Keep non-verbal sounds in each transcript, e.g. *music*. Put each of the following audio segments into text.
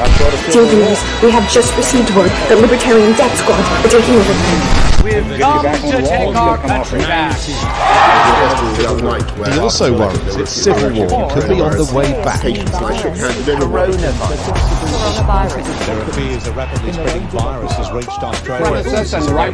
Dear viewers, we have just received word that Libertarian Death Squad are taking over the We've come to take our country back. He also worries its civil war could be on the way back. There are fears a rapidly spreading virus has reached Australia. That's the right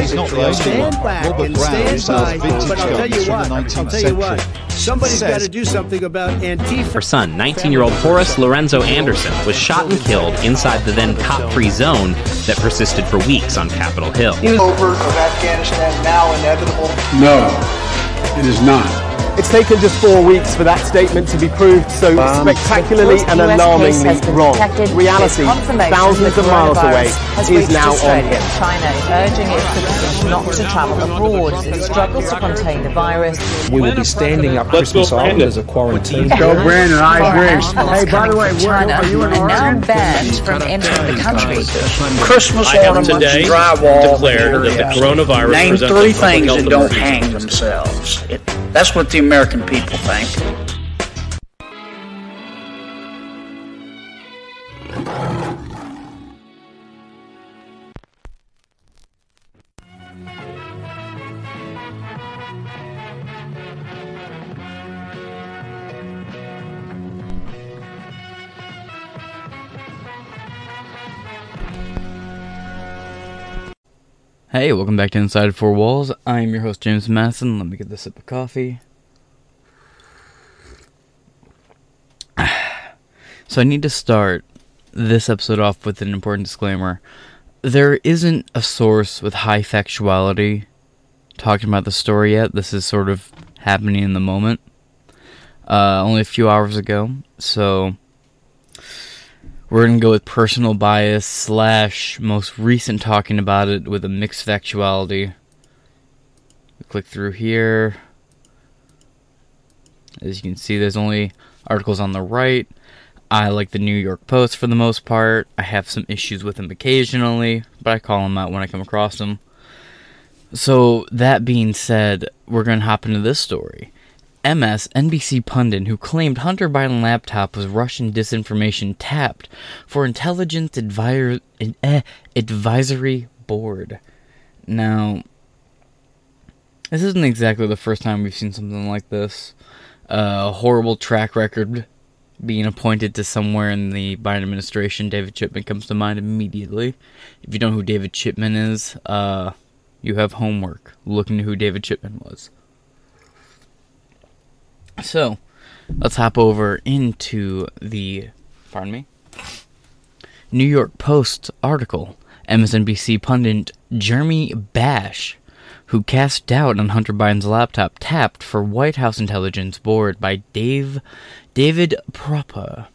He's not the only one. Robert Brown, who stand sells vintage But guns from the 19th tell you what. century. Somebody's got to do something about Antifa. Her son, 19 year old Horace Lorenzo Anderson, was shot and killed inside the then cop free zone that persisted for weeks on Capitol Hill. over of Afghanistan now inevitable? No, it is not. It's taken just four weeks for that statement to be proved so um, spectacularly and alarmingly wrong. Reality, thousands of miles away, is now on him. China is urging its citizens not to travel abroad as it struggles to contain the virus. We will be standing up Christmas Island as a quarantine. Go, Brandon. I agree. Hey, by the way, coming China are you in are now banned from entering the country. Christmas I have ornaments, today drywall. declared that the coronavirus Name presents a three things health that don't hang themselves. It, that's what the American people think. Hey, welcome back to Inside Four Walls. I'm your host, James Masson. Let me get this sip of coffee. *sighs* So, I need to start this episode off with an important disclaimer. There isn't a source with high factuality talking about the story yet. This is sort of happening in the moment. Uh, only a few hours ago. So, we're gonna go with personal bias slash most recent talking about it with a mixed factuality. Click through here. As you can see, there's only articles on the right. I like the New York Post for the most part. I have some issues with them occasionally, but I call them out when I come across them. So, that being said, we're going to hop into this story. MS NBC pundit who claimed Hunter Biden laptop was Russian disinformation tapped for intelligence eh, advisory board. Now, this isn't exactly the first time we've seen something like this. A horrible track record being appointed to somewhere in the Biden administration. David Chipman comes to mind immediately. If you don't know who David Chipman is, uh, you have homework. looking to who David Chipman was. So, let's hop over into the, pardon me, New York Post article. MSNBC pundit Jeremy Bash, who cast doubt on Hunter Biden's laptop, tapped for White House Intelligence Board by Dave David Propa.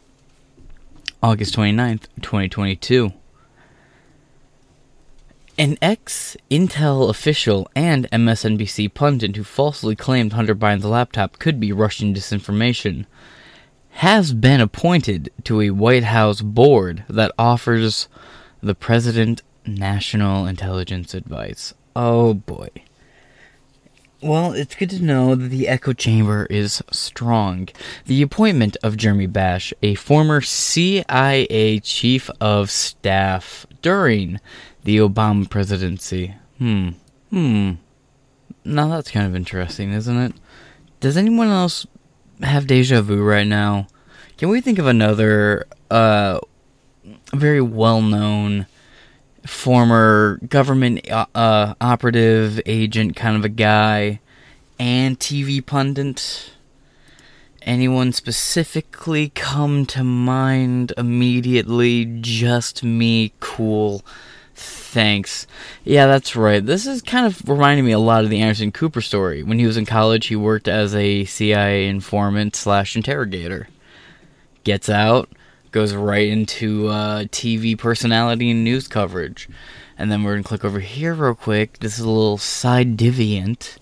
August 29th, 2022. An ex Intel official and MSNBC pundit who falsely claimed Hunter Biden's laptop could be Russian disinformation has been appointed to a White House board that offers the president national intelligence advice. Oh boy. Well, it's good to know that the echo chamber is strong. The appointment of Jeremy Bash, a former CIA chief of staff during the Obama presidency. Hmm. Hmm. Now that's kind of interesting, isn't it? Does anyone else have deja vu right now? Can we think of another uh very well-known former government uh, uh, operative agent kind of a guy and TV pundit. Anyone specifically come to mind immediately? Just me, cool. Thanks. Yeah, that's right. This is kind of reminding me a lot of the Anderson Cooper story. When he was in college, he worked as a CIA informant slash interrogator. Gets out, goes right into uh, TV personality and news coverage. And then we're going to click over here real quick. This is a little side deviant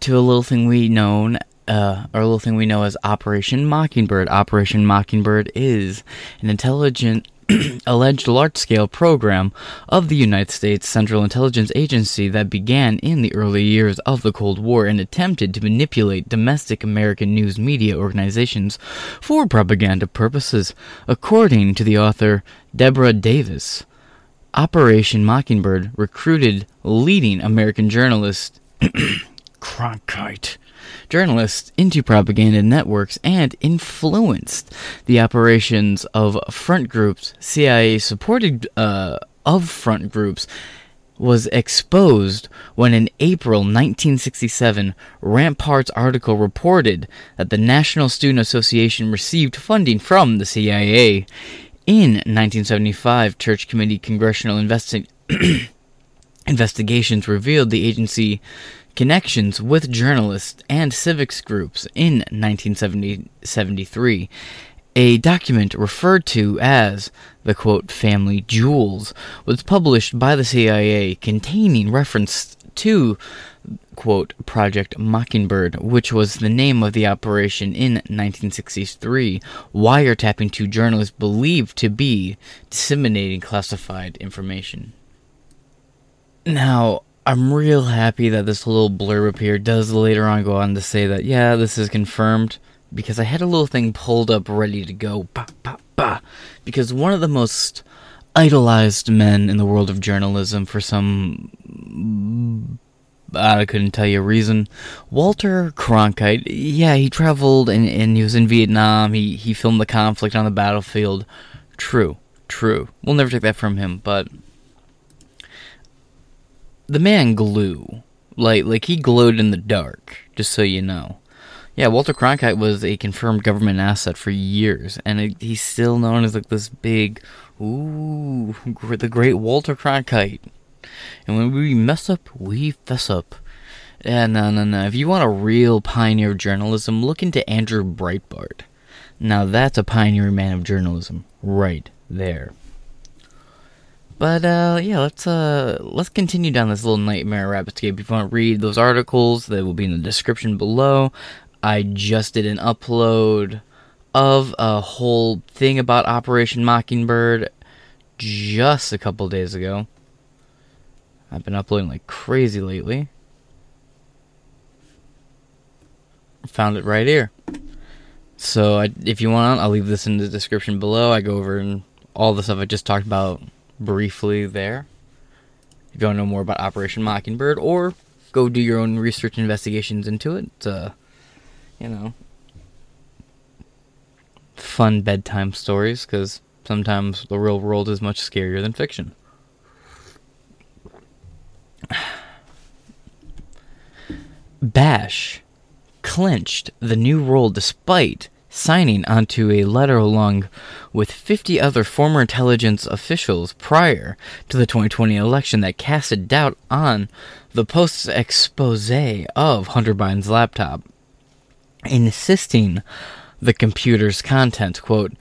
to a little thing we known uh, a little thing we know as Operation Mockingbird. Operation Mockingbird is an intelligent, *clears throat* alleged large-scale program of the United States Central Intelligence Agency that began in the early years of the Cold War and attempted to manipulate domestic American news media organizations for propaganda purposes, according to the author Deborah Davis. Operation Mockingbird recruited leading American journalist *clears throat* Cronkite journalists into propaganda networks and influenced the operations of front groups. CIA supported uh, of front groups was exposed when in April 1967, Ramparts article reported that the National Student Association received funding from the CIA. In 1975, Church Committee congressional investi- *clears throat* investigations revealed the agency connections with journalists and civics groups in 1973. A document referred to as the quote family jewels was published by the CIA containing reference to quote Project Mockingbird, which was the name of the operation in 1963, wiretapping two journalists believed to be disseminating classified information. Now, I'm real happy that this little blurb up here does later on go on to say that, yeah, this is confirmed, because I had a little thing pulled up ready to go. Bah, bah, bah. Because one of the most idolized men in the world of journalism for some. I couldn't tell you a reason. Walter Cronkite, yeah, he traveled and, and he was in Vietnam. He, he filmed the conflict on the battlefield. True, true. We'll never take that from him, but the man glue. Like like he glowed in the dark, just so you know. Yeah, Walter Cronkite was a confirmed government asset for years, and it, he's still known as like this big, ooh, the great Walter Cronkite. And when we mess up, we fess up. Yeah, no, no, no. If you want a real pioneer of journalism, look into Andrew Breitbart. Now that's a pioneer man of journalism, right there. But uh, yeah, let's uh, let's continue down this little nightmare rabbitscape. If you want to read those articles, they will be in the description below. I just did an upload of a whole thing about Operation Mockingbird just a couple days ago. I've been uploading like crazy lately. Found it right here. So I, if you want, I'll leave this in the description below. I go over and all the stuff I just talked about briefly there. If you want to know more about Operation Mockingbird, or go do your own research investigations into it, it's uh, you know, fun bedtime stories because sometimes the real world is much scarier than fiction. *sighs* Bash clinched the new role despite signing onto a letter along with 50 other former intelligence officials prior to the 2020 election that casted doubt on the Post's expose of Hunter Biden's laptop, insisting the computer's content, quote,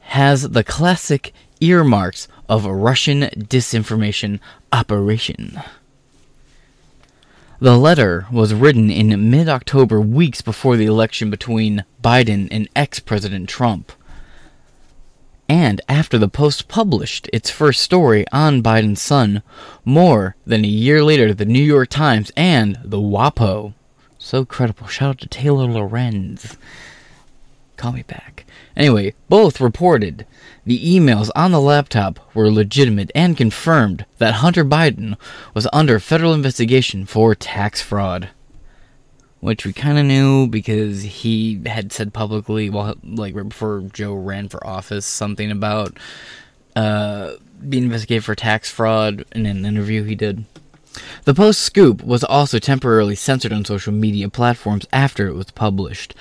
has the classic earmarks of a Russian disinformation operation. The letter was written in mid October, weeks before the election between Biden and ex President Trump. And after the Post published its first story on Biden's son, more than a year later, the New York Times and the WAPO. So credible. Shout out to Taylor Lorenz. Call me back. Anyway, both reported the emails on the laptop were legitimate and confirmed that Hunter Biden was under federal investigation for tax fraud. Which we kind of knew because he had said publicly, well, like right before Joe ran for office, something about uh, being investigated for tax fraud in an interview he did. The Post scoop was also temporarily censored on social media platforms after it was published.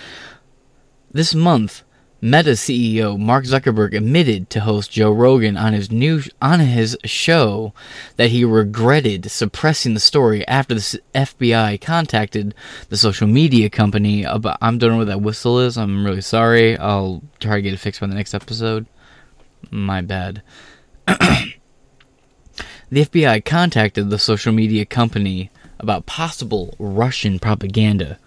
This month, Meta CEO Mark Zuckerberg admitted to host Joe Rogan on his new on his show that he regretted suppressing the story after the FBI contacted the social media company about I'm don't know that whistle is. I'm really sorry. I'll try to get it fixed by the next episode. My bad. *clears throat* the FBI contacted the social media company about possible Russian propaganda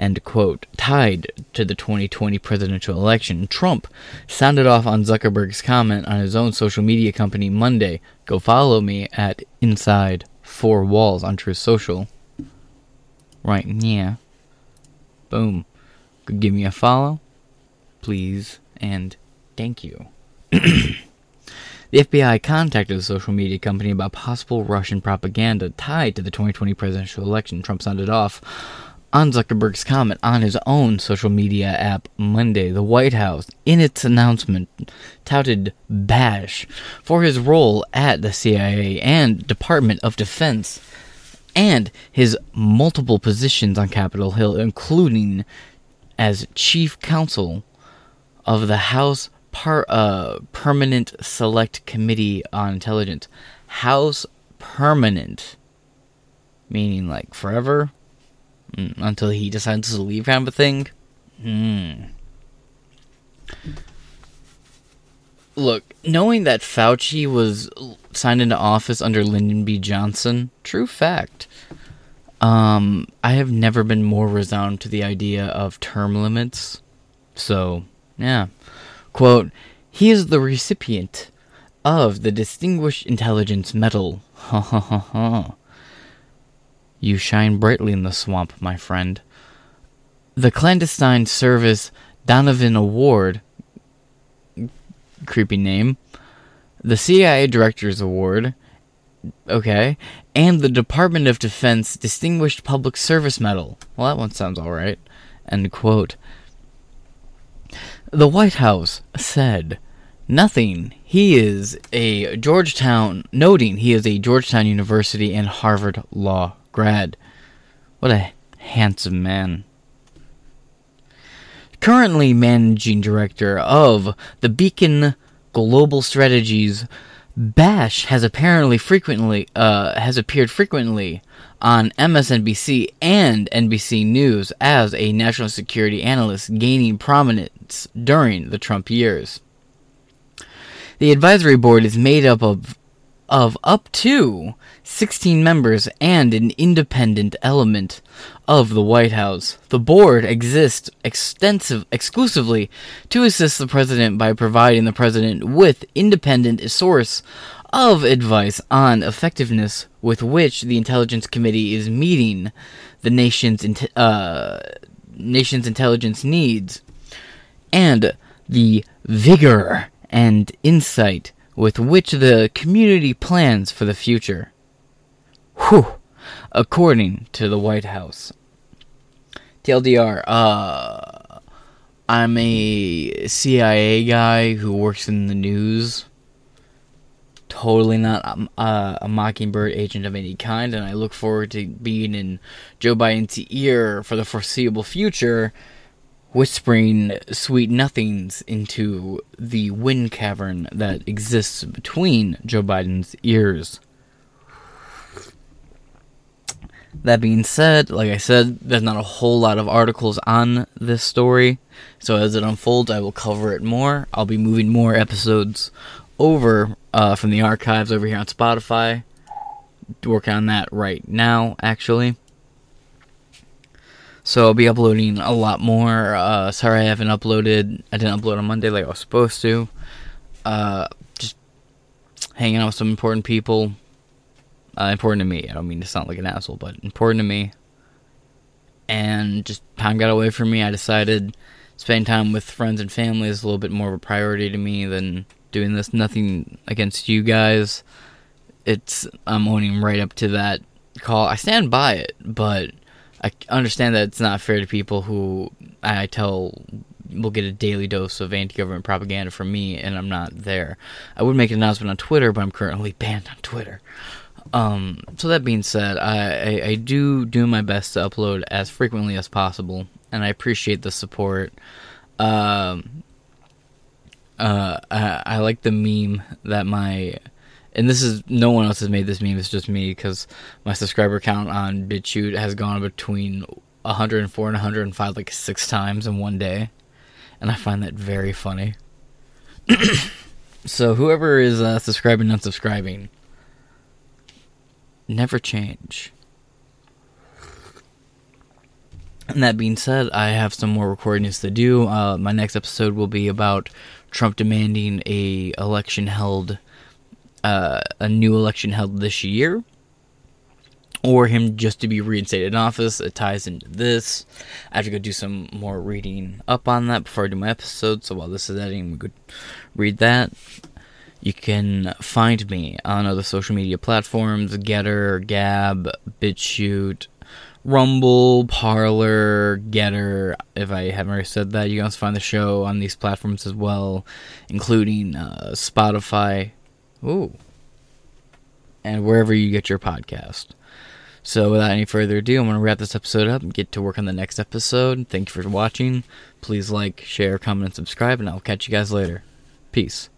end quote, tied to the 2020 presidential election. Trump sounded off on Zuckerberg's comment on his own social media company Monday. Go follow me at Inside Four Walls on Truth Social. Right, yeah. Boom. Give me a follow, please, and thank you. the FBI contacted the social media company about possible Russian propaganda tied to the 2020 presidential election. Trump sounded off on Zuckerberg's comment on his own social media app Monday, the White House, in its announcement, touted Bash for his role at the CIA and Department of Defense and his multiple positions on Capitol Hill, including as chief counsel of the House Par- uh, Permanent Select Committee on Intelligence. House Permanent, meaning like forever until he decides to leave, kind of a thing. Hmm. Look, knowing that Fauci was signed into office under Lyndon B. Johnson, true fact. Um, I have never been more resound to the idea of term limits. So, yeah. Quote, he is the recipient of the Distinguished Intelligence Medal. *laughs* Ha ha ha ha. You shine brightly in the swamp, my friend. The clandestine service Donovan Award, creepy name, the CIA Director's Award, okay, and the Department of Defense Distinguished Public Service Medal. Well, that one sounds alright. End quote. The White House said nothing. He is a Georgetown, noting he is a Georgetown University and Harvard Law grad. What a handsome man. Currently managing director of the Beacon Global Strategies, Bash has apparently frequently uh, has appeared frequently on MSNBC and NBC News as a national security analyst, gaining prominence during the Trump years. The advisory board is made up of of up to 16 members and an independent element of the White House. The board exists extensive exclusively to assist the president by providing the president with independent source of advice on effectiveness with which the intelligence committee is meeting the nation's uh, nation's intelligence needs and the vigor and insight with which the community plans for the future. Whew, according to the White House. TLDR, uh, I'm a CIA guy who works in the news. Totally not um, uh, a mockingbird agent of any kind, and I look forward to being in Joe Biden's ear for the foreseeable future whispering sweet nothings into the wind cavern that exists between Joe Biden's ears. That being said, like I said, there's not a whole lot of articles on this story. So as it unfolds, I will cover it more. I'll be moving more episodes over uh, from the archives over here on Spotify. Working on that right now, actually. So I'll be uploading a lot more. Uh, sorry I haven't uploaded. I didn't upload on Monday like I was supposed to. Uh, just hanging out with some important people. Uh, important to me. I don't mean to sound like an asshole, but important to me. And just time got away from me. I decided spending time with friends and family is a little bit more of a priority to me than doing this. Nothing against you guys. It's I'm owning right up to that call. I stand by it, but I understand that it's not fair to people who I tell will get a daily dose of anti-government propaganda from me, and I'm not there. I would make an announcement on Twitter, but I'm currently banned on Twitter. Um, so that being said, I, I, I do do my best to upload as frequently as possible, and I appreciate the support. Um, uh, I, I like the meme that my and this is no one else has made this meme. It's just me because my subscriber count on BitChute has gone between 104 and 105 like six times in one day, and I find that very funny. *coughs* so whoever is uh, subscribing and unsubscribing, never change. And that being said, I have some more recordings to do. Uh, my next episode will be about Trump demanding a election held uh, a new election held this year, or him just to be reinstated in office. It ties into this. I have to go do some more reading up on that before I do my episode. So while this is editing, we could read that. You can find me on other social media platforms: GETTR, Gab, BitChute, Rumble, Parler, GETTR. If I haven't already said that, you can also find the show on these platforms as well, including uh, Spotify, Ooh. And wherever you get your podcast. So, without any further ado, I'm going to wrap this episode up and get to work on the next episode. Thank you for watching. Please like, share, comment, and subscribe, and I'll catch you guys later. Peace.